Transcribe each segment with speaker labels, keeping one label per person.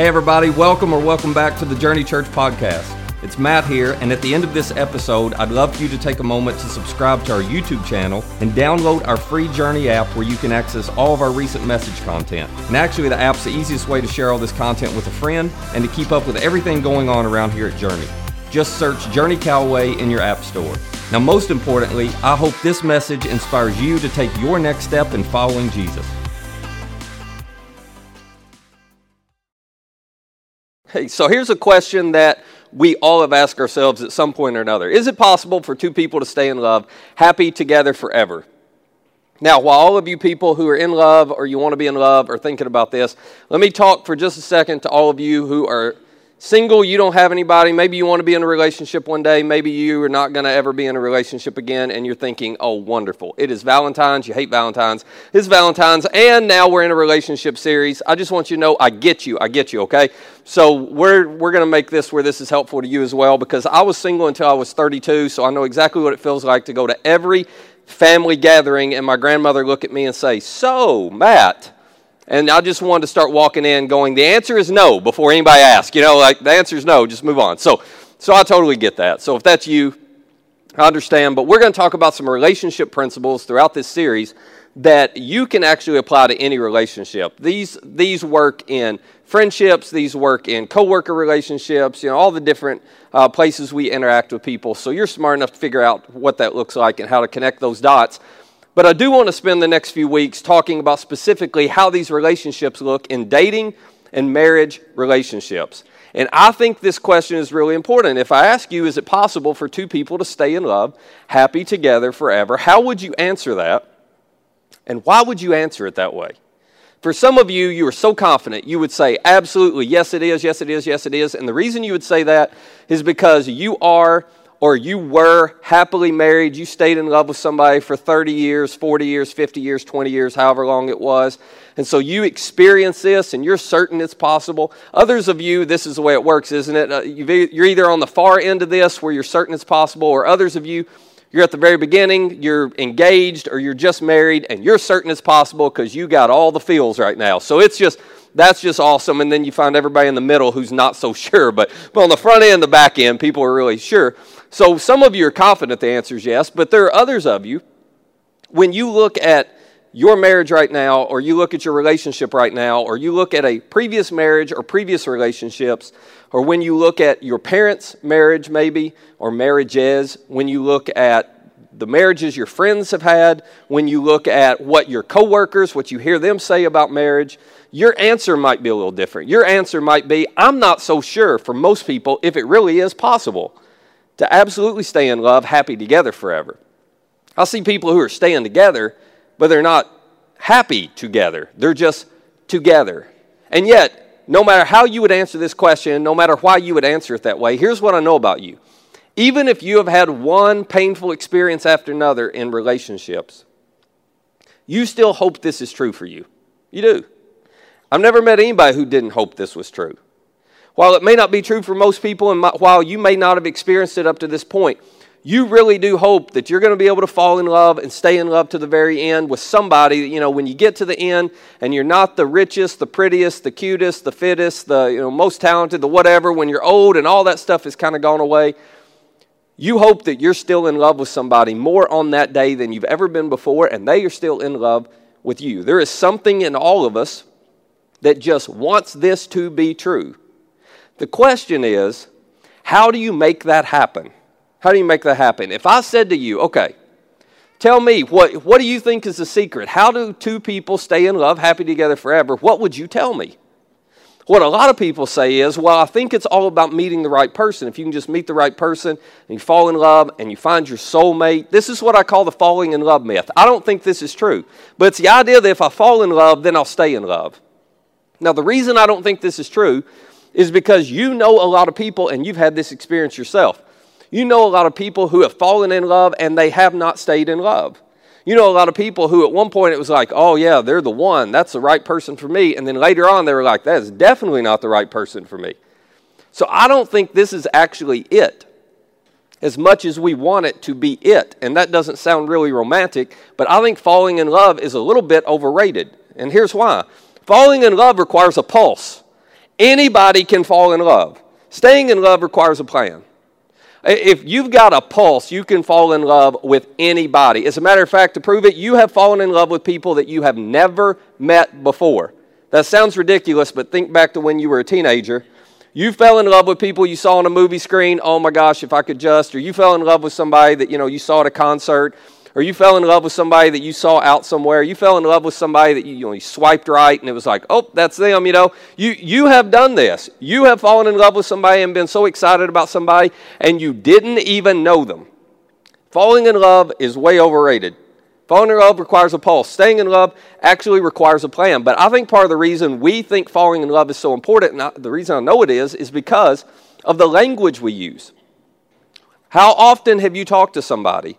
Speaker 1: Hey, everybody, welcome or welcome back to the Journey Church podcast. It's Matt here, and at the end of this episode, I'd love for you to take a moment to subscribe to our YouTube channel and download our free Journey app where you can access all of our recent message content. And actually, the app's the easiest way to share all this content with a friend and to keep up with everything going on around here at Journey. Just search Journey Calway in your app store. Now, most importantly, I hope this message inspires you to take your next step in following Jesus. Hey, so here's a question that we all have asked ourselves at some point or another Is it possible for two people to stay in love, happy together forever? Now, while all of you people who are in love or you want to be in love are thinking about this, let me talk for just a second to all of you who are single, you don't have anybody, maybe you want to be in a relationship one day, maybe you are not going to ever be in a relationship again, and you're thinking, oh, wonderful. It is Valentine's, you hate Valentine's, it's Valentine's, and now we're in a relationship series. I just want you to know I get you, I get you, okay? So we're, we're going to make this where this is helpful to you as well, because I was single until I was 32, so I know exactly what it feels like to go to every family gathering and my grandmother look at me and say, so, Matt, and I just wanted to start walking in going, the answer is no before anybody asks. You know, like the answer is no, just move on. So, so I totally get that. So if that's you, I understand. But we're going to talk about some relationship principles throughout this series that you can actually apply to any relationship. These, these work in friendships, these work in coworker relationships, you know, all the different uh, places we interact with people. So you're smart enough to figure out what that looks like and how to connect those dots. But I do want to spend the next few weeks talking about specifically how these relationships look in dating and marriage relationships. And I think this question is really important. If I ask you, is it possible for two people to stay in love, happy together forever? How would you answer that? And why would you answer it that way? For some of you, you are so confident, you would say, absolutely, yes, it is, yes, it is, yes, it is. And the reason you would say that is because you are or you were happily married, you stayed in love with somebody for 30 years, 40 years, 50 years, 20 years, however long it was. And so you experience this and you're certain it's possible. Others of you, this is the way it works, isn't it? Uh, you're either on the far end of this where you're certain it's possible, or others of you, you're at the very beginning, you're engaged, or you're just married, and you're certain it's possible because you got all the feels right now. So it's just, that's just awesome. And then you find everybody in the middle who's not so sure. But, but on the front end, the back end, people are really sure. So some of you are confident the answer is yes, but there are others of you, when you look at your marriage right now, or you look at your relationship right now, or you look at a previous marriage or previous relationships, or when you look at your parents' marriage, maybe, or marriages, when you look at the marriages your friends have had, when you look at what your coworkers, what you hear them say about marriage, your answer might be a little different. Your answer might be, I'm not so sure for most people if it really is possible to absolutely stay in love, happy together forever. I see people who are staying together, but they're not happy together. They're just together. And yet, no matter how you would answer this question, no matter why you would answer it that way, here's what I know about you. Even if you have had one painful experience after another in relationships, you still hope this is true for you. You do. I've never met anybody who didn't hope this was true. While it may not be true for most people, and while you may not have experienced it up to this point, you really do hope that you're going to be able to fall in love and stay in love to the very end with somebody. You know, when you get to the end and you're not the richest, the prettiest, the cutest, the fittest, the you know, most talented, the whatever, when you're old and all that stuff has kind of gone away, you hope that you're still in love with somebody more on that day than you've ever been before, and they are still in love with you. There is something in all of us that just wants this to be true. The question is, how do you make that happen? How do you make that happen? If I said to you, okay, tell me, what, what do you think is the secret? How do two people stay in love, happy together forever? What would you tell me? What a lot of people say is, well, I think it's all about meeting the right person. If you can just meet the right person and you fall in love and you find your soulmate, this is what I call the falling in love myth. I don't think this is true, but it's the idea that if I fall in love, then I'll stay in love. Now, the reason I don't think this is true is because you know a lot of people and you've had this experience yourself. You know a lot of people who have fallen in love and they have not stayed in love. You know a lot of people who at one point it was like, oh, yeah, they're the one. That's the right person for me. And then later on they were like, that is definitely not the right person for me. So I don't think this is actually it as much as we want it to be it. And that doesn't sound really romantic, but I think falling in love is a little bit overrated. And here's why falling in love requires a pulse. Anybody can fall in love. Staying in love requires a plan. If you've got a pulse, you can fall in love with anybody. As a matter of fact, to prove it, you have fallen in love with people that you have never met before. That sounds ridiculous, but think back to when you were a teenager. You fell in love with people you saw on a movie screen. Oh my gosh, if I could just. Or you fell in love with somebody that you know you saw at a concert or you fell in love with somebody that you saw out somewhere, you fell in love with somebody that you, you, know, you swiped right and it was like, oh, that's them, you know. You, you have done this. You have fallen in love with somebody and been so excited about somebody and you didn't even know them. Falling in love is way overrated. Falling in love requires a pulse. Staying in love actually requires a plan. But I think part of the reason we think falling in love is so important, and I, the reason I know it is, is because of the language we use. How often have you talked to somebody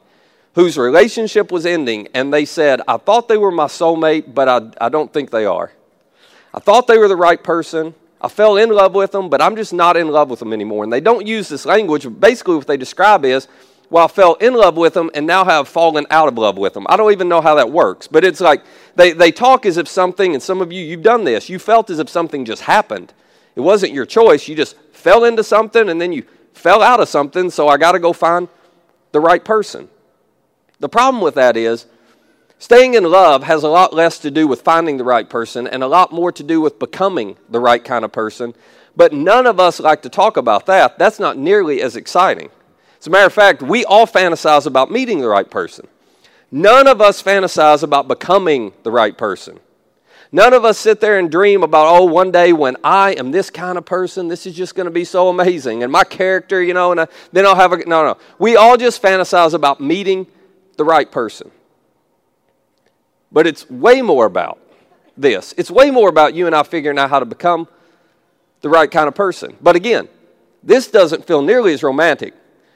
Speaker 1: whose relationship was ending, and they said, I thought they were my soulmate, but I, I don't think they are. I thought they were the right person. I fell in love with them, but I'm just not in love with them anymore. And they don't use this language. Basically, what they describe is, well, I fell in love with them and now have fallen out of love with them. I don't even know how that works, but it's like they, they talk as if something, and some of you, you've done this, you felt as if something just happened. It wasn't your choice. You just fell into something and then you fell out of something, so I got to go find the right person. The problem with that is staying in love has a lot less to do with finding the right person and a lot more to do with becoming the right kind of person. But none of us like to talk about that. That's not nearly as exciting. As a matter of fact, we all fantasize about meeting the right person. None of us fantasize about becoming the right person. None of us sit there and dream about, oh, one day when I am this kind of person, this is just going to be so amazing. And my character, you know, and I, then I'll have a. No, no. We all just fantasize about meeting the right person. But it's way more about this. It's way more about you and I figuring out how to become the right kind of person. But again, this doesn't feel nearly as romantic.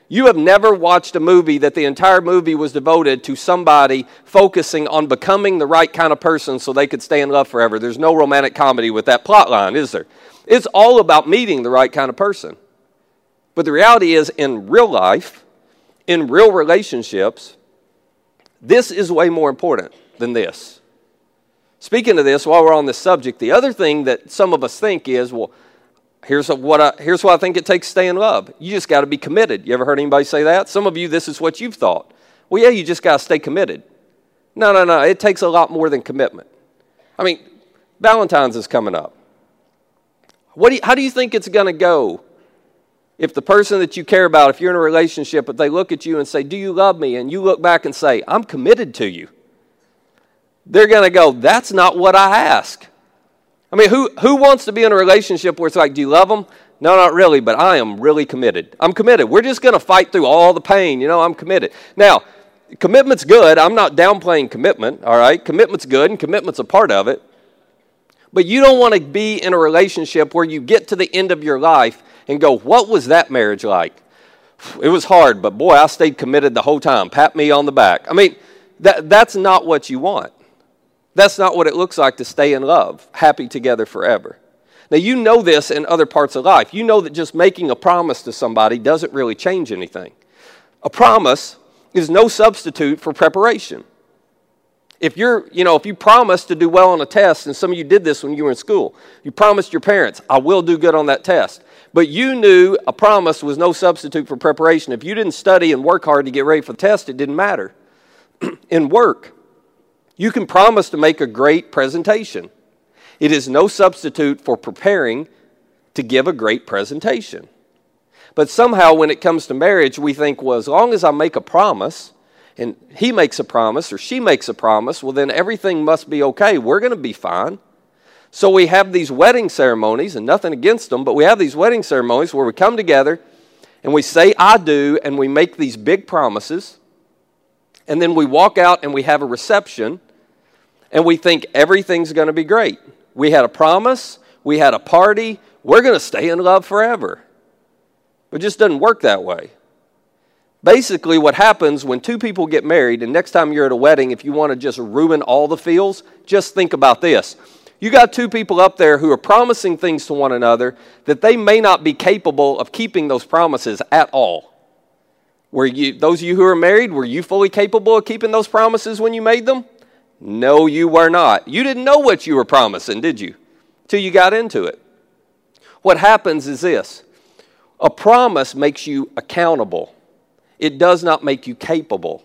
Speaker 1: You have never watched a movie that the entire movie was devoted to somebody focusing on becoming the right kind of person so they could stay in love forever. There's no romantic comedy with that plot line, is there? It's all about meeting the right kind of person. But the reality is, in real life, in real relationships, this is way more important than this. Speaking of this, while we're on this subject, the other thing that some of us think is, well, here's what I, here's what I think it takes to stay in love. You just got to be committed. You ever heard anybody say that? Some of you, this is what you've thought. Well, yeah, you just got to stay committed. No, no, no. It takes a lot more than commitment. I mean, Valentine's is coming up. What do you, how do you think it's going to go if the person that you care about, if you're in a relationship, if they look at you and say, Do you love me? and you look back and say, I'm committed to you, they're going to go, That's not what I ask. I mean, who, who wants to be in a relationship where it's like, Do you love them? No, not really, but I am really committed. I'm committed. We're just going to fight through all the pain. You know, I'm committed. Now, commitment's good. I'm not downplaying commitment, all right? Commitment's good, and commitment's a part of it. But you don't want to be in a relationship where you get to the end of your life and go, what was that marriage like? It was hard, but boy, I stayed committed the whole time. Pat me on the back. I mean, that, that's not what you want. That's not what it looks like to stay in love, happy together forever. Now, you know this in other parts of life. You know that just making a promise to somebody doesn't really change anything. A promise is no substitute for preparation. If you're, you know, if you promise to do well on a test, and some of you did this when you were in school, you promised your parents, I will do good on that test. But you knew a promise was no substitute for preparation. If you didn't study and work hard to get ready for the test, it didn't matter. in work, you can promise to make a great presentation. It is no substitute for preparing to give a great presentation. But somehow, when it comes to marriage, we think, well, as long as I make a promise, and he makes a promise or she makes a promise, well, then everything must be okay. We're going to be fine. So we have these wedding ceremonies, and nothing against them, but we have these wedding ceremonies where we come together and we say, I do, and we make these big promises. And then we walk out and we have a reception, and we think everything's going to be great. We had a promise, we had a party, we're going to stay in love forever. But it just doesn't work that way. Basically, what happens when two people get married, and next time you're at a wedding, if you want to just ruin all the feels, just think about this. You got two people up there who are promising things to one another that they may not be capable of keeping those promises at all. Were you, those of you who are married, were you fully capable of keeping those promises when you made them? No, you were not. You didn't know what you were promising, did you? Till you got into it. what happens is this a promise makes you accountable, it does not make you capable.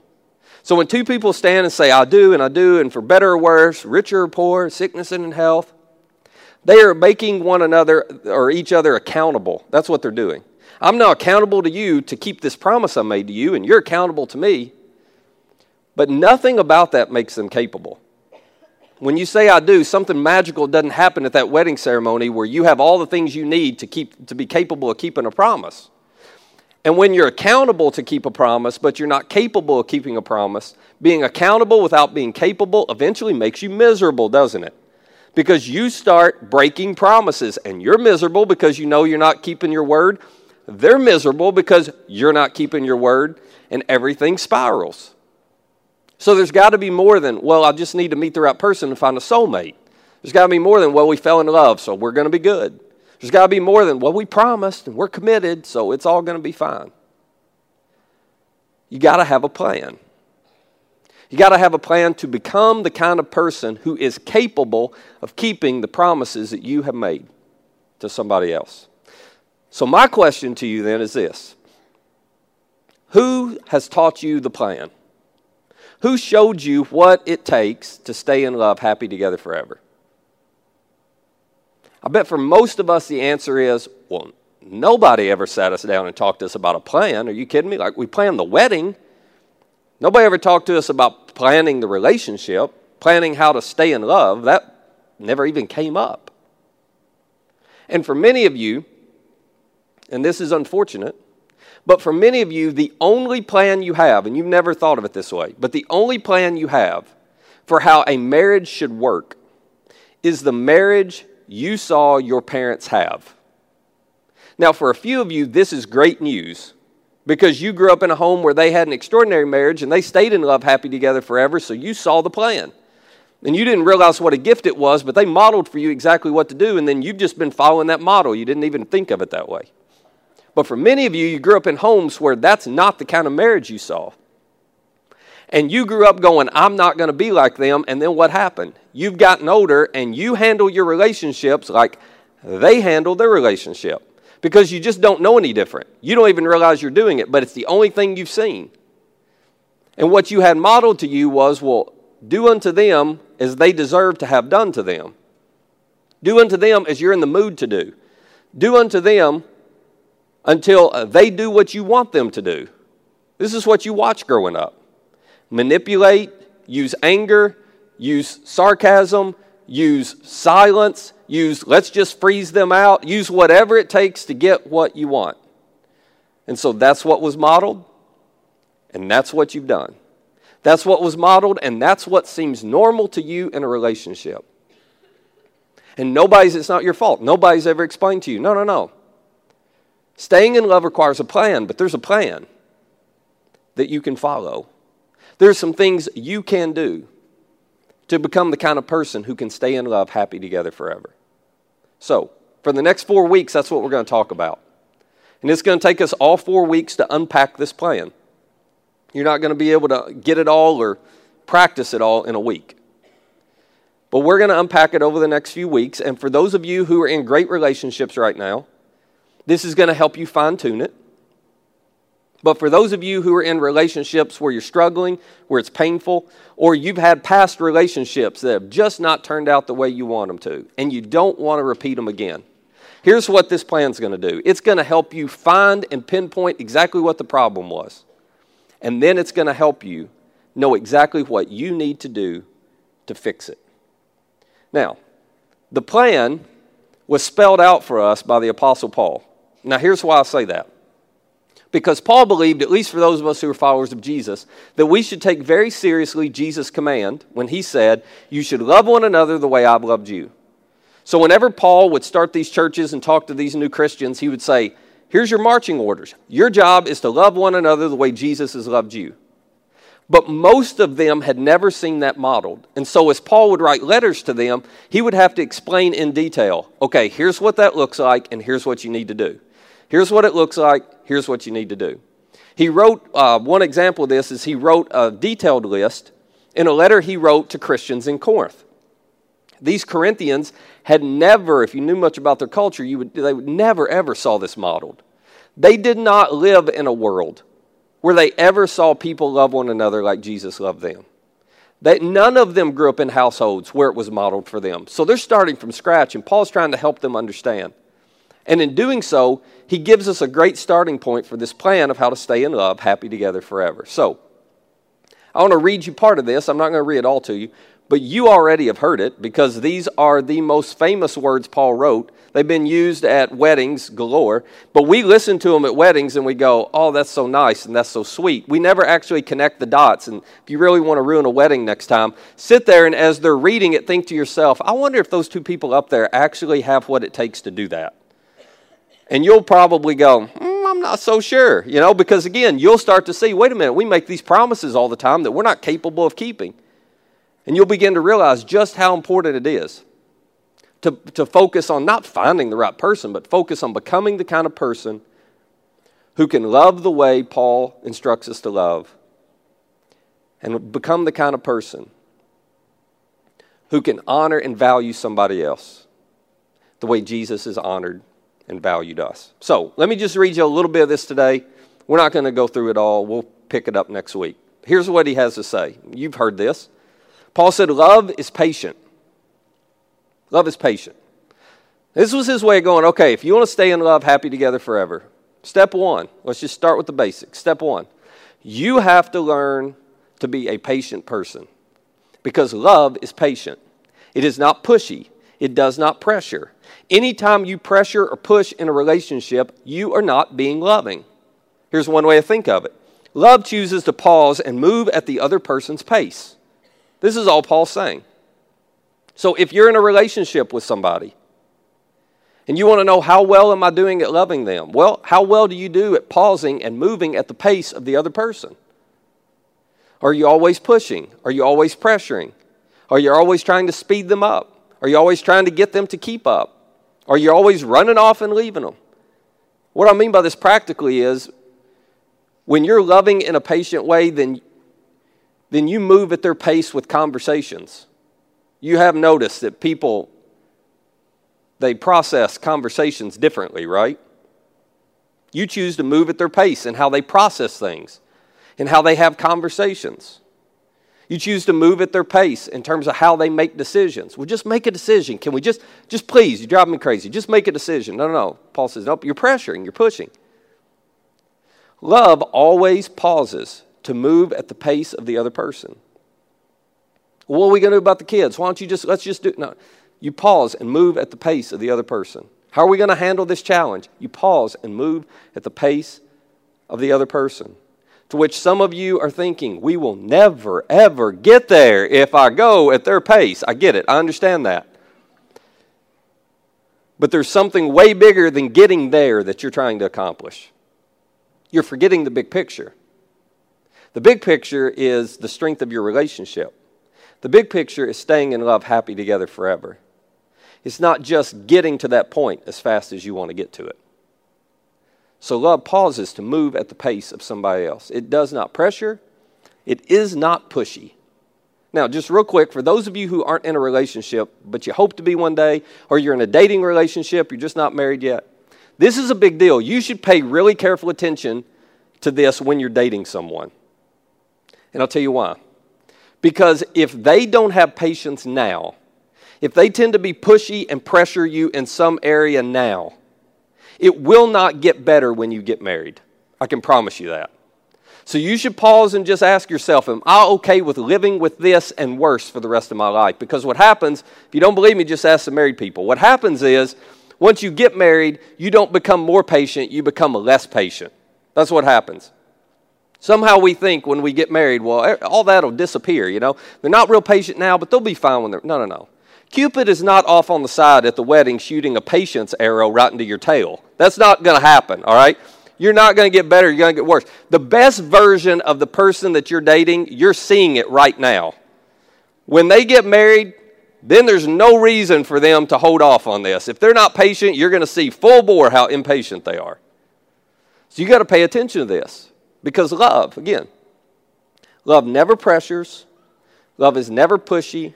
Speaker 1: So when two people stand and say, I do and I do, and for better or worse, richer or poor, sickness and in health, they are making one another or each other accountable. That's what they're doing. I'm now accountable to you to keep this promise I made to you, and you're accountable to me. But nothing about that makes them capable. When you say I do, something magical doesn't happen at that wedding ceremony where you have all the things you need to, keep, to be capable of keeping a promise. And when you're accountable to keep a promise, but you're not capable of keeping a promise, being accountable without being capable eventually makes you miserable, doesn't it? Because you start breaking promises and you're miserable because you know you're not keeping your word. They're miserable because you're not keeping your word, and everything spirals. So there's got to be more than, well, I just need to meet the right person and find a soulmate. There's got to be more than, well, we fell in love, so we're going to be good. There's got to be more than, well, we promised and we're committed, so it's all going to be fine. You got to have a plan. You got to have a plan to become the kind of person who is capable of keeping the promises that you have made to somebody else. So, my question to you then is this Who has taught you the plan? Who showed you what it takes to stay in love, happy together forever? I bet for most of us the answer is, well, nobody ever sat us down and talked to us about a plan. Are you kidding me? Like we planned the wedding. Nobody ever talked to us about planning the relationship, planning how to stay in love. That never even came up. And for many of you, and this is unfortunate, but for many of you, the only plan you have, and you've never thought of it this way, but the only plan you have for how a marriage should work is the marriage you saw your parents have. Now, for a few of you, this is great news because you grew up in a home where they had an extraordinary marriage and they stayed in love, happy together forever, so you saw the plan. And you didn't realize what a gift it was, but they modeled for you exactly what to do, and then you've just been following that model. You didn't even think of it that way. But for many of you, you grew up in homes where that's not the kind of marriage you saw. And you grew up going, I'm not going to be like them. And then what happened? You've gotten older and you handle your relationships like they handle their relationship because you just don't know any different. You don't even realize you're doing it, but it's the only thing you've seen. And what you had modeled to you was, well, do unto them as they deserve to have done to them. Do unto them as you're in the mood to do. Do unto them until they do what you want them to do. This is what you watch growing up manipulate, use anger, use sarcasm, use silence, use let's just freeze them out, use whatever it takes to get what you want. And so that's what was modeled, and that's what you've done. That's what was modeled, and that's what seems normal to you in a relationship. And nobody's, it's not your fault. Nobody's ever explained to you, no, no, no. Staying in love requires a plan, but there's a plan that you can follow. There's some things you can do to become the kind of person who can stay in love, happy together forever. So, for the next four weeks, that's what we're going to talk about. And it's going to take us all four weeks to unpack this plan. You're not going to be able to get it all or practice it all in a week. But we're going to unpack it over the next few weeks. And for those of you who are in great relationships right now, this is going to help you fine tune it. But for those of you who are in relationships where you're struggling, where it's painful, or you've had past relationships that have just not turned out the way you want them to, and you don't want to repeat them again, here's what this plan's going to do it's going to help you find and pinpoint exactly what the problem was. And then it's going to help you know exactly what you need to do to fix it. Now, the plan was spelled out for us by the Apostle Paul. Now, here's why I say that. Because Paul believed, at least for those of us who are followers of Jesus, that we should take very seriously Jesus' command when he said, You should love one another the way I've loved you. So, whenever Paul would start these churches and talk to these new Christians, he would say, Here's your marching orders. Your job is to love one another the way Jesus has loved you. But most of them had never seen that modeled. And so, as Paul would write letters to them, he would have to explain in detail okay, here's what that looks like, and here's what you need to do. Here's what it looks like. Here's what you need to do. He wrote, uh, one example of this is he wrote a detailed list in a letter he wrote to Christians in Corinth. These Corinthians had never, if you knew much about their culture, you would, they would never ever saw this modeled. They did not live in a world where they ever saw people love one another like Jesus loved them. That none of them grew up in households where it was modeled for them. So they're starting from scratch, and Paul's trying to help them understand. And in doing so, he gives us a great starting point for this plan of how to stay in love, happy together forever. So, I want to read you part of this. I'm not going to read it all to you, but you already have heard it because these are the most famous words Paul wrote. They've been used at weddings galore, but we listen to them at weddings and we go, oh, that's so nice and that's so sweet. We never actually connect the dots. And if you really want to ruin a wedding next time, sit there and as they're reading it, think to yourself, I wonder if those two people up there actually have what it takes to do that. And you'll probably go, mm, I'm not so sure, you know, because again, you'll start to see, wait a minute, we make these promises all the time that we're not capable of keeping. And you'll begin to realize just how important it is to, to focus on not finding the right person, but focus on becoming the kind of person who can love the way Paul instructs us to love and become the kind of person who can honor and value somebody else the way Jesus is honored and valued us. So let me just read you a little bit of this today. We're not going to go through it all, we'll pick it up next week. Here's what he has to say. You've heard this. Paul said, Love is patient. Love is patient. This was his way of going, okay, if you want to stay in love, happy together forever, step one, let's just start with the basics. Step one, you have to learn to be a patient person because love is patient. It is not pushy, it does not pressure. Anytime you pressure or push in a relationship, you are not being loving. Here's one way to think of it love chooses to pause and move at the other person's pace. This is all Paul's saying. So if you're in a relationship with somebody and you want to know how well am I doing at loving them, well, how well do you do at pausing and moving at the pace of the other person? Are you always pushing? Are you always pressuring? Are you always trying to speed them up? Are you always trying to get them to keep up? Are you always running off and leaving them? What I mean by this practically is when you're loving in a patient way, then then you move at their pace with conversations. You have noticed that people they process conversations differently, right? You choose to move at their pace and how they process things and how they have conversations. You choose to move at their pace in terms of how they make decisions. Well, just make a decision. Can we just, just please, you drive me crazy. Just make a decision. No, no, no. Paul says, nope, you're pressuring, you're pushing. Love always pauses to move at the pace of the other person. What are we going to do about the kids? Why don't you just, let's just do, no. You pause and move at the pace of the other person. How are we going to handle this challenge? You pause and move at the pace of the other person. To which some of you are thinking, we will never, ever get there if I go at their pace. I get it, I understand that. But there's something way bigger than getting there that you're trying to accomplish. You're forgetting the big picture. The big picture is the strength of your relationship. The big picture is staying in love, happy together forever. It's not just getting to that point as fast as you want to get to it. So love pauses to move at the pace of somebody else. It does not pressure, it is not pushy. Now, just real quick, for those of you who aren't in a relationship, but you hope to be one day, or you're in a dating relationship, you're just not married yet, this is a big deal. You should pay really careful attention to this when you're dating someone. And I'll tell you why. Because if they don't have patience now, if they tend to be pushy and pressure you in some area now, it will not get better when you get married. I can promise you that. So you should pause and just ask yourself, Am I okay with living with this and worse for the rest of my life? Because what happens, if you don't believe me, just ask the married people. What happens is, once you get married, you don't become more patient, you become less patient. That's what happens. Somehow we think when we get married, well, all that'll disappear, you know. They're not real patient now, but they'll be fine when they're. No, no, no. Cupid is not off on the side at the wedding shooting a patience arrow right into your tail. That's not going to happen, all right? You're not going to get better, you're going to get worse. The best version of the person that you're dating, you're seeing it right now. When they get married, then there's no reason for them to hold off on this. If they're not patient, you're going to see full bore how impatient they are. So you got to pay attention to this. Because love, again, love never pressures, love is never pushy,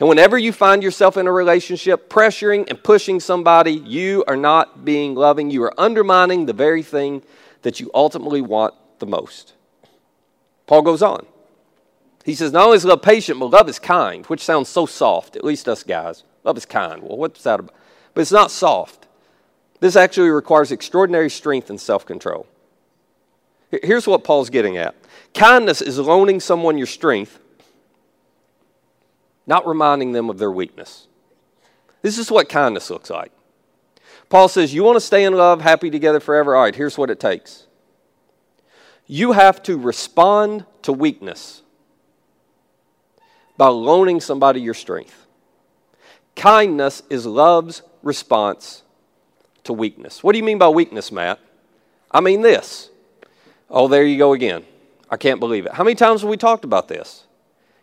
Speaker 1: And whenever you find yourself in a relationship pressuring and pushing somebody, you are not being loving. You are undermining the very thing that you ultimately want the most. Paul goes on. He says, Not only is love patient, but love is kind, which sounds so soft, at least us guys. Love is kind. Well, what's that about? But it's not soft. This actually requires extraordinary strength and self control. Here's what Paul's getting at kindness is loaning someone your strength, not reminding them of their weakness. This is what kindness looks like. Paul says, You want to stay in love, happy together forever? All right, here's what it takes. You have to respond to weakness by loaning somebody your strength. Kindness is love's response to weakness. What do you mean by weakness, Matt? I mean this. Oh, there you go again. I can't believe it. How many times have we talked about this?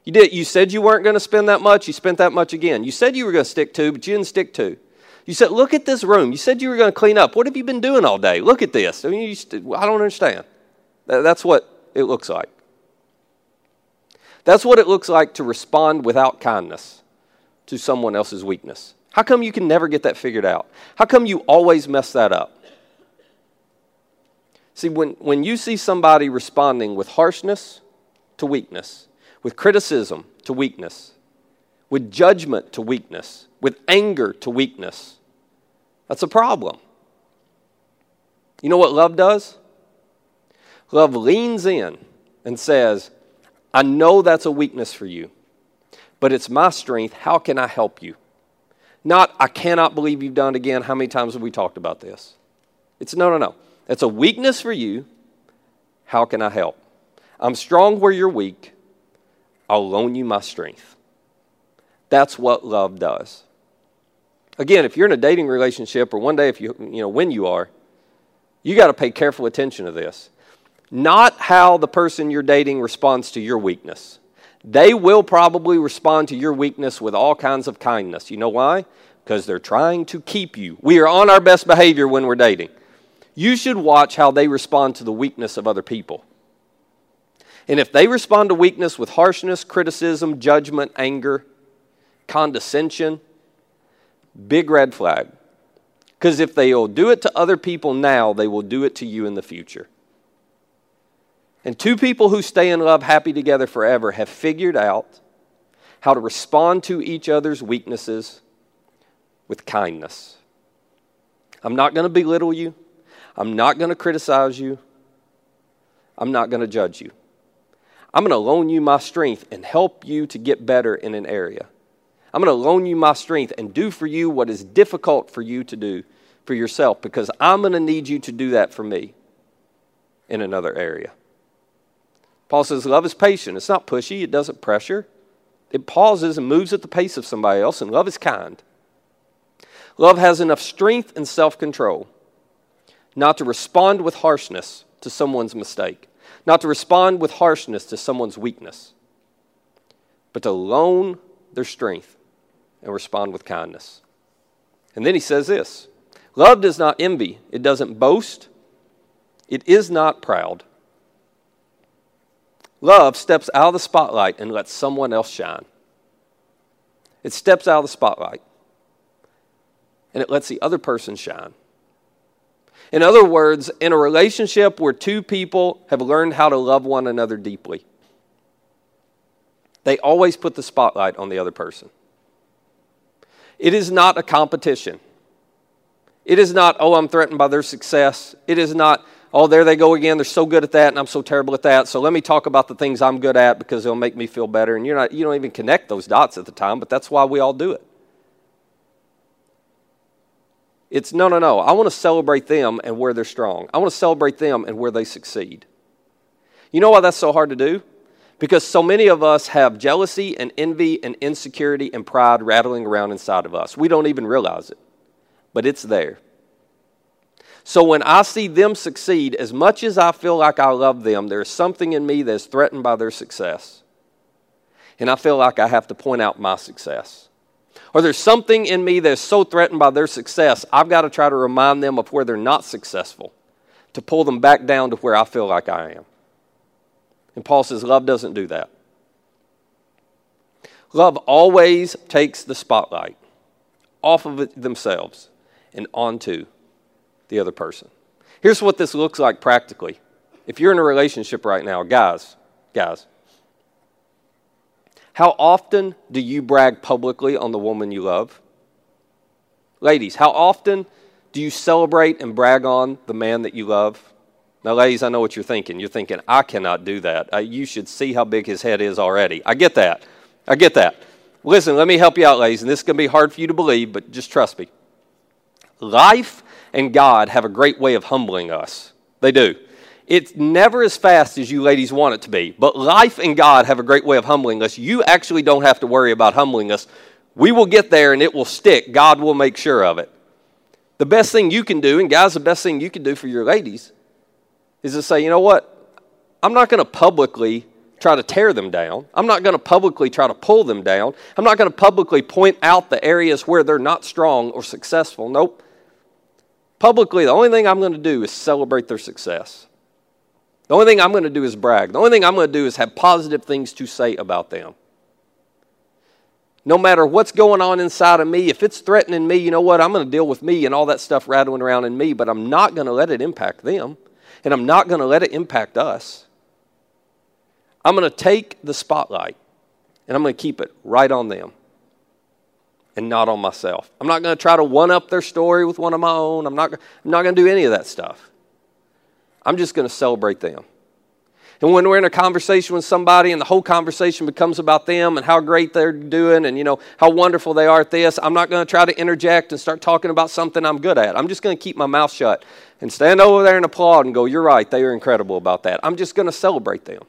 Speaker 1: You did. You said you weren't going to spend that much. You spent that much again. You said you were going to stick to, but you didn't stick to. You said, "Look at this room." You said you were going to clean up. What have you been doing all day? Look at this. I mean, st- I don't understand. That's what it looks like. That's what it looks like to respond without kindness to someone else's weakness. How come you can never get that figured out? How come you always mess that up? See, when, when you see somebody responding with harshness to weakness, with criticism to weakness, with judgment to weakness, with anger to weakness, that's a problem. You know what love does? Love leans in and says, I know that's a weakness for you, but it's my strength. How can I help you? Not, I cannot believe you've done it again. How many times have we talked about this? It's no, no, no. It's a weakness for you. How can I help? I'm strong where you're weak. I'll loan you my strength. That's what love does. Again, if you're in a dating relationship, or one day if you, you know, when you are, you got to pay careful attention to this. Not how the person you're dating responds to your weakness. They will probably respond to your weakness with all kinds of kindness. You know why? Because they're trying to keep you. We are on our best behavior when we're dating. You should watch how they respond to the weakness of other people. And if they respond to weakness with harshness, criticism, judgment, anger, condescension, big red flag. Because if they will do it to other people now, they will do it to you in the future. And two people who stay in love happy together forever have figured out how to respond to each other's weaknesses with kindness. I'm not going to belittle you. I'm not going to criticize you. I'm not going to judge you. I'm going to loan you my strength and help you to get better in an area. I'm going to loan you my strength and do for you what is difficult for you to do for yourself because I'm going to need you to do that for me in another area. Paul says love is patient. It's not pushy, it doesn't pressure. It pauses and moves at the pace of somebody else, and love is kind. Love has enough strength and self control not to respond with harshness to someone's mistake, not to respond with harshness to someone's weakness, but to loan their strength and respond with kindness. And then he says this Love does not envy, it doesn't boast, it is not proud. Love steps out of the spotlight and lets someone else shine. It steps out of the spotlight and it lets the other person shine. In other words, in a relationship where two people have learned how to love one another deeply, they always put the spotlight on the other person. It is not a competition. It is not, oh, I'm threatened by their success. It is not, oh, there they go again. They're so good at that, and I'm so terrible at that. So let me talk about the things I'm good at because they'll make me feel better. And you're not, you don't even connect those dots at the time, but that's why we all do it. It's no, no, no. I want to celebrate them and where they're strong. I want to celebrate them and where they succeed. You know why that's so hard to do? Because so many of us have jealousy and envy and insecurity and pride rattling around inside of us. We don't even realize it, but it's there. So when I see them succeed, as much as I feel like I love them, there's something in me that's threatened by their success. And I feel like I have to point out my success. Or there's something in me that's so threatened by their success, I've got to try to remind them of where they're not successful to pull them back down to where I feel like I am. And Paul says, love doesn't do that. Love always takes the spotlight off of themselves and onto the other person. Here's what this looks like practically. If you're in a relationship right now, guys, guys, how often do you brag publicly on the woman you love? Ladies, how often do you celebrate and brag on the man that you love? Now, ladies, I know what you're thinking. You're thinking, I cannot do that. Uh, you should see how big his head is already. I get that. I get that. Listen, let me help you out, ladies, and this is going to be hard for you to believe, but just trust me. Life and God have a great way of humbling us. They do. It's never as fast as you ladies want it to be, but life and God have a great way of humbling us. You actually don't have to worry about humbling us. We will get there and it will stick. God will make sure of it. The best thing you can do, and guys, the best thing you can do for your ladies is to say, you know what? I'm not going to publicly try to tear them down. I'm not going to publicly try to pull them down. I'm not going to publicly point out the areas where they're not strong or successful. Nope. Publicly, the only thing I'm going to do is celebrate their success. The only thing I'm going to do is brag. The only thing I'm going to do is have positive things to say about them. No matter what's going on inside of me, if it's threatening me, you know what? I'm going to deal with me and all that stuff rattling around in me, but I'm not going to let it impact them and I'm not going to let it impact us. I'm going to take the spotlight and I'm going to keep it right on them and not on myself. I'm not going to try to one up their story with one of my own. I'm not, I'm not going to do any of that stuff. I'm just going to celebrate them. And when we're in a conversation with somebody and the whole conversation becomes about them and how great they're doing and you know how wonderful they are at this, I'm not going to try to interject and start talking about something I'm good at. I'm just going to keep my mouth shut and stand over there and applaud and go, "You're right. They are incredible about that." I'm just going to celebrate them.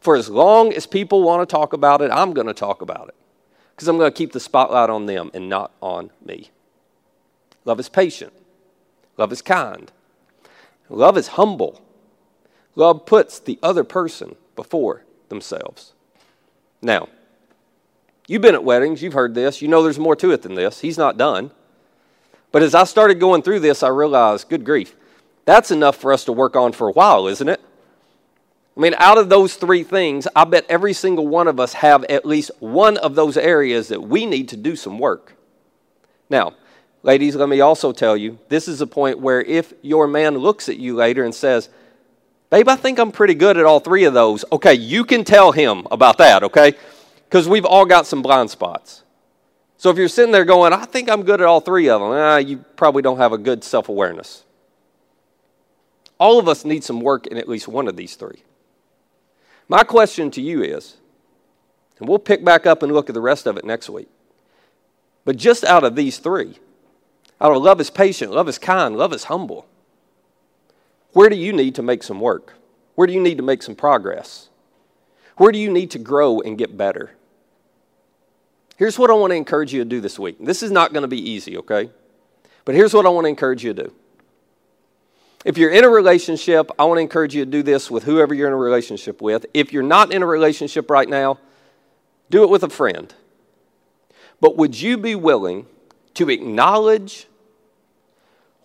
Speaker 1: For as long as people want to talk about it, I'm going to talk about it. Because I'm going to keep the spotlight on them and not on me. Love is patient. Love is kind. Love is humble. Love puts the other person before themselves. Now, you've been at weddings, you've heard this, you know there's more to it than this. He's not done. But as I started going through this, I realized, good grief, that's enough for us to work on for a while, isn't it? I mean, out of those three things, I bet every single one of us have at least one of those areas that we need to do some work. Now, ladies, let me also tell you this is a point where if your man looks at you later and says, Babe, I think I'm pretty good at all three of those. Okay, you can tell him about that, okay? Because we've all got some blind spots. So if you're sitting there going, I think I'm good at all three of them, eh, you probably don't have a good self awareness. All of us need some work in at least one of these three. My question to you is, and we'll pick back up and look at the rest of it next week, but just out of these three, of love is patient, love is kind, love is humble, where do you need to make some work? Where do you need to make some progress? Where do you need to grow and get better? Here's what I want to encourage you to do this week. This is not going to be easy, okay? But here's what I want to encourage you to do. If you're in a relationship, I want to encourage you to do this with whoever you're in a relationship with. If you're not in a relationship right now, do it with a friend. But would you be willing to acknowledge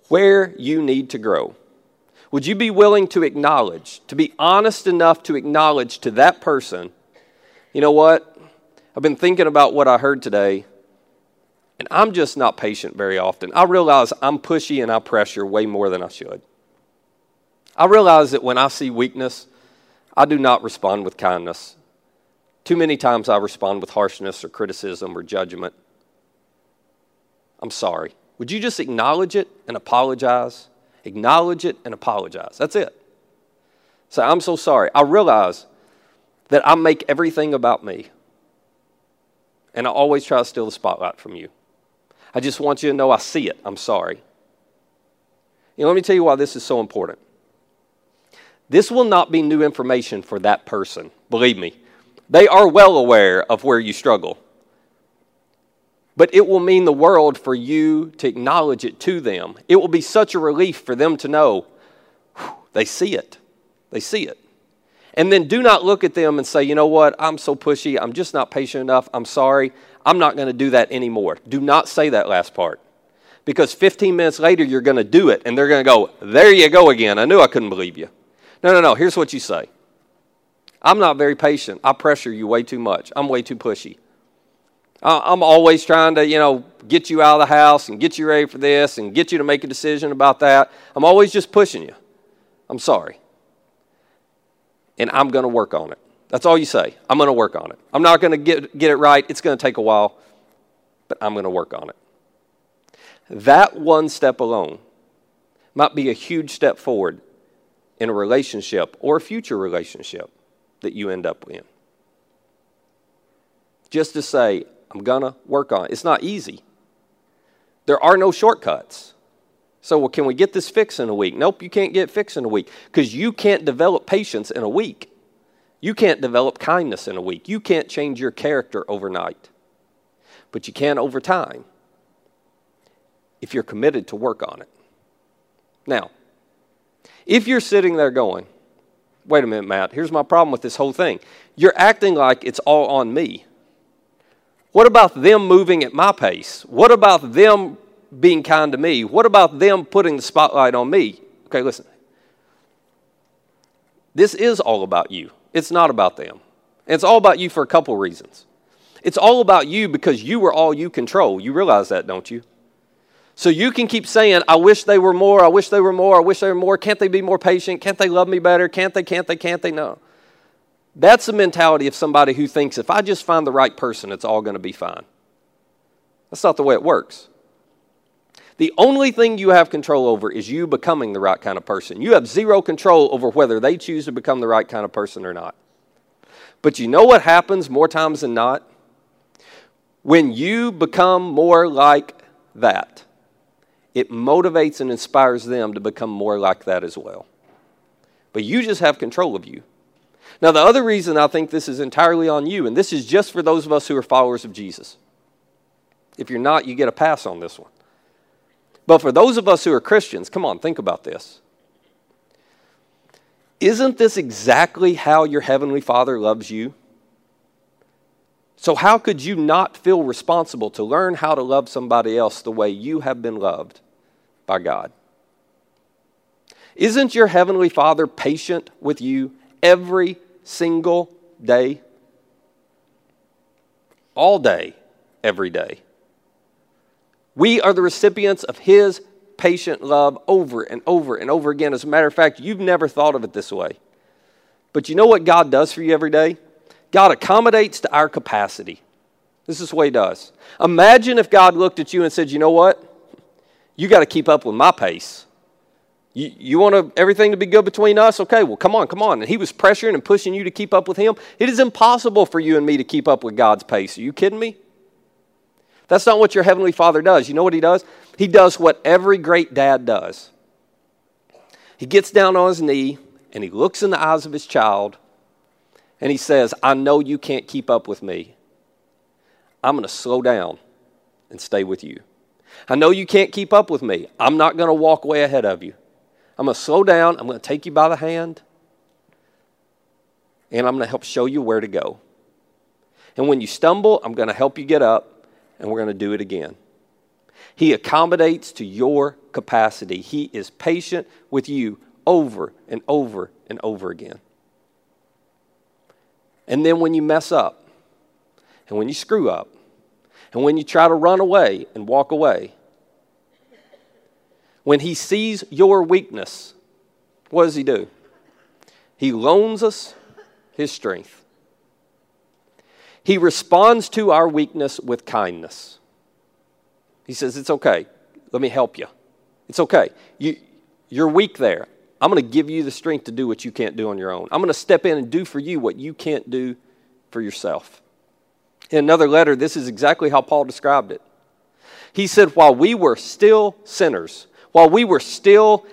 Speaker 1: where you need to grow? Would you be willing to acknowledge, to be honest enough to acknowledge to that person, you know what? I've been thinking about what I heard today, and I'm just not patient very often. I realize I'm pushy and I pressure way more than I should. I realize that when I see weakness, I do not respond with kindness. Too many times I respond with harshness or criticism or judgment. I'm sorry. Would you just acknowledge it and apologize? Acknowledge it and apologize. That's it. Say, I'm so sorry. I realize that I make everything about me. And I always try to steal the spotlight from you. I just want you to know I see it. I'm sorry. You know, let me tell you why this is so important. This will not be new information for that person, believe me. They are well aware of where you struggle. But it will mean the world for you to acknowledge it to them. It will be such a relief for them to know whew, they see it. They see it. And then do not look at them and say, you know what, I'm so pushy, I'm just not patient enough, I'm sorry, I'm not going to do that anymore. Do not say that last part. Because 15 minutes later, you're going to do it, and they're going to go, there you go again. I knew I couldn't believe you. No, no, no. Here's what you say I'm not very patient. I pressure you way too much. I'm way too pushy. I'm always trying to, you know, get you out of the house and get you ready for this and get you to make a decision about that. I'm always just pushing you. I'm sorry. And I'm going to work on it. That's all you say. I'm going to work on it. I'm not going to get, get it right. It's going to take a while, but I'm going to work on it. That one step alone might be a huge step forward in a relationship or a future relationship that you end up in. Just to say, I'm going to work on it. It's not easy. There are no shortcuts. So, well, can we get this fixed in a week? Nope, you can't get fixed in a week because you can't develop patience in a week. You can't develop kindness in a week. You can't change your character overnight. But you can over time if you're committed to work on it. Now, if you're sitting there going, wait a minute, Matt, here's my problem with this whole thing. You're acting like it's all on me. What about them moving at my pace? What about them being kind to me? What about them putting the spotlight on me? Okay, listen. This is all about you. It's not about them. And it's all about you for a couple reasons. It's all about you because you are all you control. You realize that, don't you? So you can keep saying, I wish they were more, I wish they were more, I wish they were more. Can't they be more patient? Can't they love me better? Can't they, can't they, can't they? No. That's the mentality of somebody who thinks if I just find the right person, it's all going to be fine. That's not the way it works. The only thing you have control over is you becoming the right kind of person. You have zero control over whether they choose to become the right kind of person or not. But you know what happens more times than not? When you become more like that, it motivates and inspires them to become more like that as well. But you just have control of you. Now, the other reason I think this is entirely on you, and this is just for those of us who are followers of Jesus. If you're not, you get a pass on this one. But for those of us who are Christians, come on, think about this. Isn't this exactly how your Heavenly Father loves you? So, how could you not feel responsible to learn how to love somebody else the way you have been loved by God? Isn't your Heavenly Father patient with you every single day? All day, every day. We are the recipients of His patient love over and over and over again. As a matter of fact, you've never thought of it this way. But you know what God does for you every day? God accommodates to our capacity. This is way He does. Imagine if God looked at you and said, You know what? You got to keep up with my pace. You, you want everything to be good between us? Okay, well, come on, come on. And he was pressuring and pushing you to keep up with him. It is impossible for you and me to keep up with God's pace. Are you kidding me? That's not what your Heavenly Father does. You know what He does? He does what every great dad does. He gets down on his knee and he looks in the eyes of his child and he says, I know you can't keep up with me. I'm going to slow down and stay with you. I know you can't keep up with me. I'm not going to walk way ahead of you. I'm going to slow down. I'm going to take you by the hand and I'm going to help show you where to go. And when you stumble, I'm going to help you get up and we're going to do it again. He accommodates to your capacity. He is patient with you over and over and over again. And then when you mess up, and when you screw up, and when you try to run away and walk away, when he sees your weakness, what does he do? He loans us his strength. He responds to our weakness with kindness. He says, It's okay. Let me help you. It's okay. You, you're weak there. I'm going to give you the strength to do what you can't do on your own. I'm going to step in and do for you what you can't do for yourself. In another letter, this is exactly how Paul described it. He said, While we were still sinners, while we were still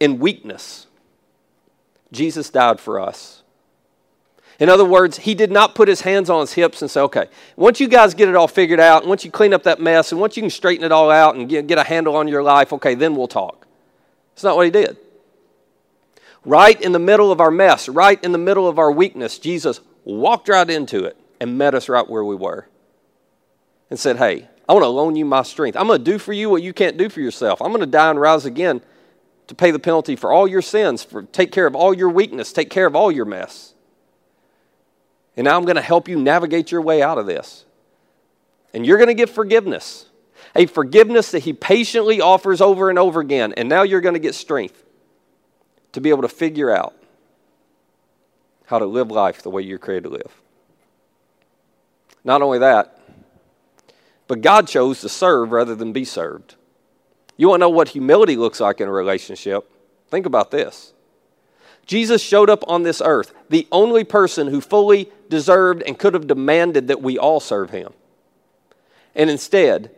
Speaker 1: in weakness, Jesus died for us. In other words, he did not put his hands on his hips and say, okay, once you guys get it all figured out, and once you clean up that mess, and once you can straighten it all out and get, get a handle on your life, okay, then we'll talk. It's not what he did. Right in the middle of our mess, right in the middle of our weakness, Jesus walked right into it and met us right where we were and said, hey, I want to loan you my strength. I'm going to do for you what you can't do for yourself. I'm going to die and rise again to pay the penalty for all your sins, for take care of all your weakness, take care of all your mess. And now I'm going to help you navigate your way out of this. And you're going to get forgiveness. A forgiveness that He patiently offers over and over again. And now you're going to get strength to be able to figure out how to live life the way you're created to live. Not only that, but God chose to serve rather than be served. You want to know what humility looks like in a relationship? Think about this. Jesus showed up on this earth, the only person who fully deserved and could have demanded that we all serve him. And instead,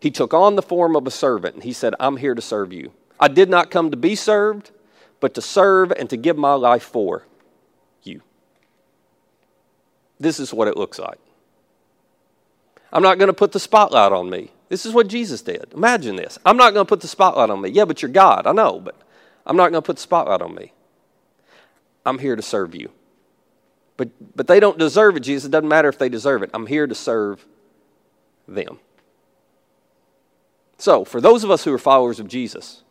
Speaker 1: he took on the form of a servant and he said, I'm here to serve you. I did not come to be served, but to serve and to give my life for you. This is what it looks like. I'm not going to put the spotlight on me. This is what Jesus did. Imagine this. I'm not going to put the spotlight on me. Yeah, but you're God. I know, but I'm not going to put the spotlight on me. I'm here to serve you. But, but they don't deserve it, Jesus. It doesn't matter if they deserve it. I'm here to serve them. So, for those of us who are followers of Jesus,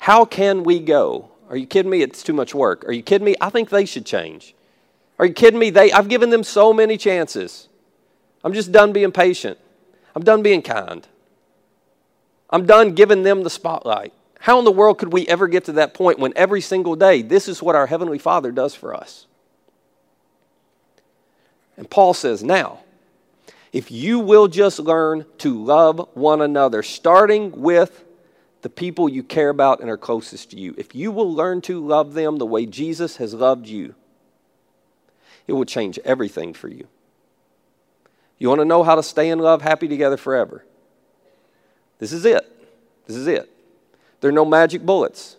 Speaker 1: how can we go? Are you kidding me? It's too much work. Are you kidding me? I think they should change. Are you kidding me? They, I've given them so many chances. I'm just done being patient. I'm done being kind. I'm done giving them the spotlight. How in the world could we ever get to that point when every single day this is what our Heavenly Father does for us? And Paul says, now, if you will just learn to love one another, starting with the people you care about and are closest to you, if you will learn to love them the way Jesus has loved you, it will change everything for you. You want to know how to stay in love, happy together forever? This is it. This is it. There are no magic bullets.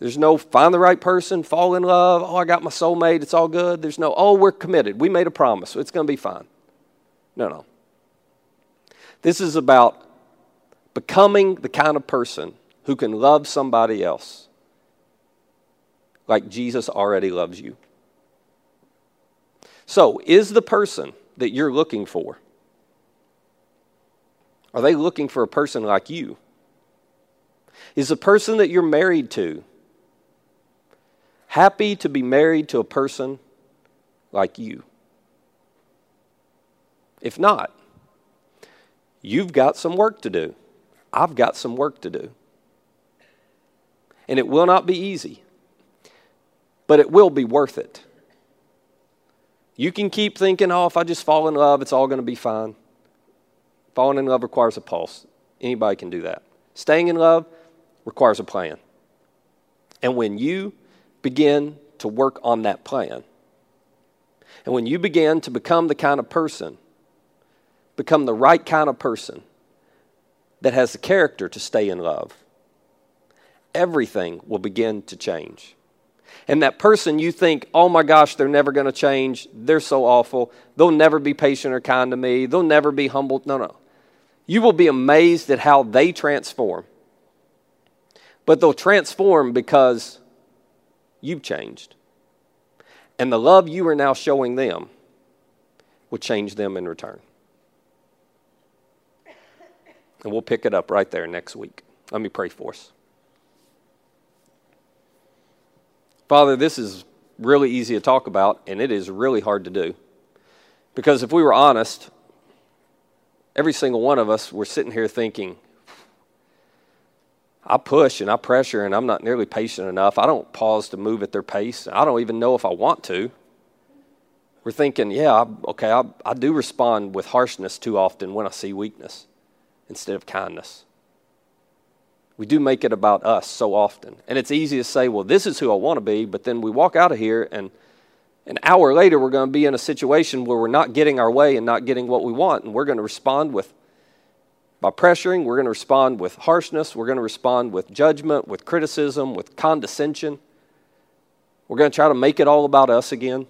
Speaker 1: There's no find the right person, fall in love, oh, I got my soulmate, it's all good. There's no, oh, we're committed. We made a promise, it's going to be fine. No, no. This is about becoming the kind of person who can love somebody else like Jesus already loves you. So, is the person that you're looking for? Are they looking for a person like you? Is the person that you're married to happy to be married to a person like you? If not, you've got some work to do. I've got some work to do. And it will not be easy, but it will be worth it. You can keep thinking, oh, if I just fall in love, it's all going to be fine. Falling in love requires a pulse. Anybody can do that. Staying in love requires a plan. And when you begin to work on that plan, and when you begin to become the kind of person, become the right kind of person that has the character to stay in love, everything will begin to change. And that person you think, oh my gosh, they're never going to change. They're so awful. They'll never be patient or kind to me. They'll never be humble. No, no. You will be amazed at how they transform. But they'll transform because you've changed. And the love you are now showing them will change them in return. And we'll pick it up right there next week. Let me pray for us. Father, this is really easy to talk about, and it is really hard to do. Because if we were honest, every single one of us were sitting here thinking, I push and I pressure, and I'm not nearly patient enough. I don't pause to move at their pace. I don't even know if I want to. We're thinking, yeah, okay, I, I do respond with harshness too often when I see weakness instead of kindness. We do make it about us so often. And it's easy to say, well, this is who I want to be, but then we walk out of here and an hour later we're going to be in a situation where we're not getting our way and not getting what we want, and we're going to respond with by pressuring, we're going to respond with harshness, we're going to respond with judgment, with criticism, with condescension. We're going to try to make it all about us again.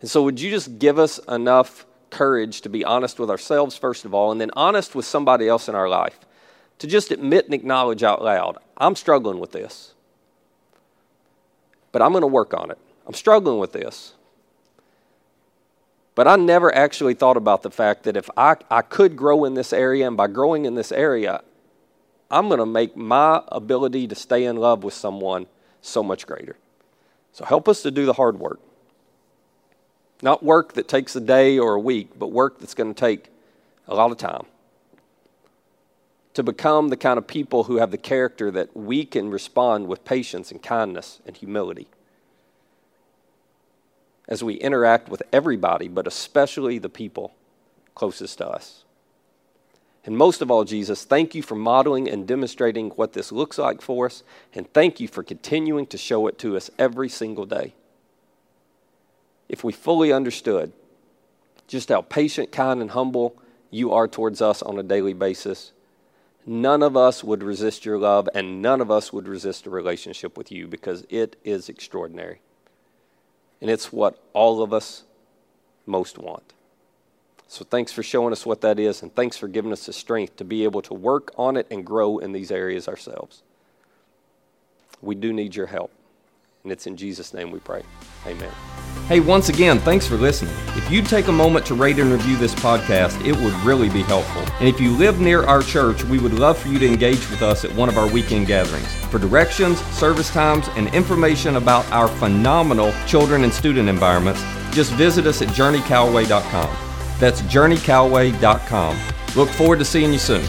Speaker 1: And so, would you just give us enough courage to be honest with ourselves, first of all, and then honest with somebody else in our life? To just admit and acknowledge out loud I'm struggling with this, but I'm going to work on it. I'm struggling with this. But I never actually thought about the fact that if I, I could grow in this area, and by growing in this area, I'm going to make my ability to stay in love with someone so much greater. So help us to do the hard work. Not work that takes a day or a week, but work that's going to take a lot of time. To become the kind of people who have the character that we can respond with patience and kindness and humility as we interact with everybody, but especially the people closest to us. And most of all, Jesus, thank you for modeling and demonstrating what this looks like for us, and thank you for continuing to show it to us every single day. If we fully understood just how patient, kind, and humble you are towards us on a daily basis, none of us would resist your love, and none of us would resist a relationship with you because it is extraordinary. And it's what all of us most want. So thanks for showing us what that is, and thanks for giving us the strength to be able to work on it and grow in these areas ourselves. We do need your help. And it's in Jesus' name we pray. Amen.
Speaker 2: Hey, once again, thanks for listening. If you'd take a moment to rate and review this podcast, it would really be helpful. And if you live near our church, we would love for you to engage with us at one of our weekend gatherings. For directions, service times, and information about our phenomenal children and student environments, just visit us at journeycallaway.com. That's journeycallaway.com. Look forward to seeing you soon.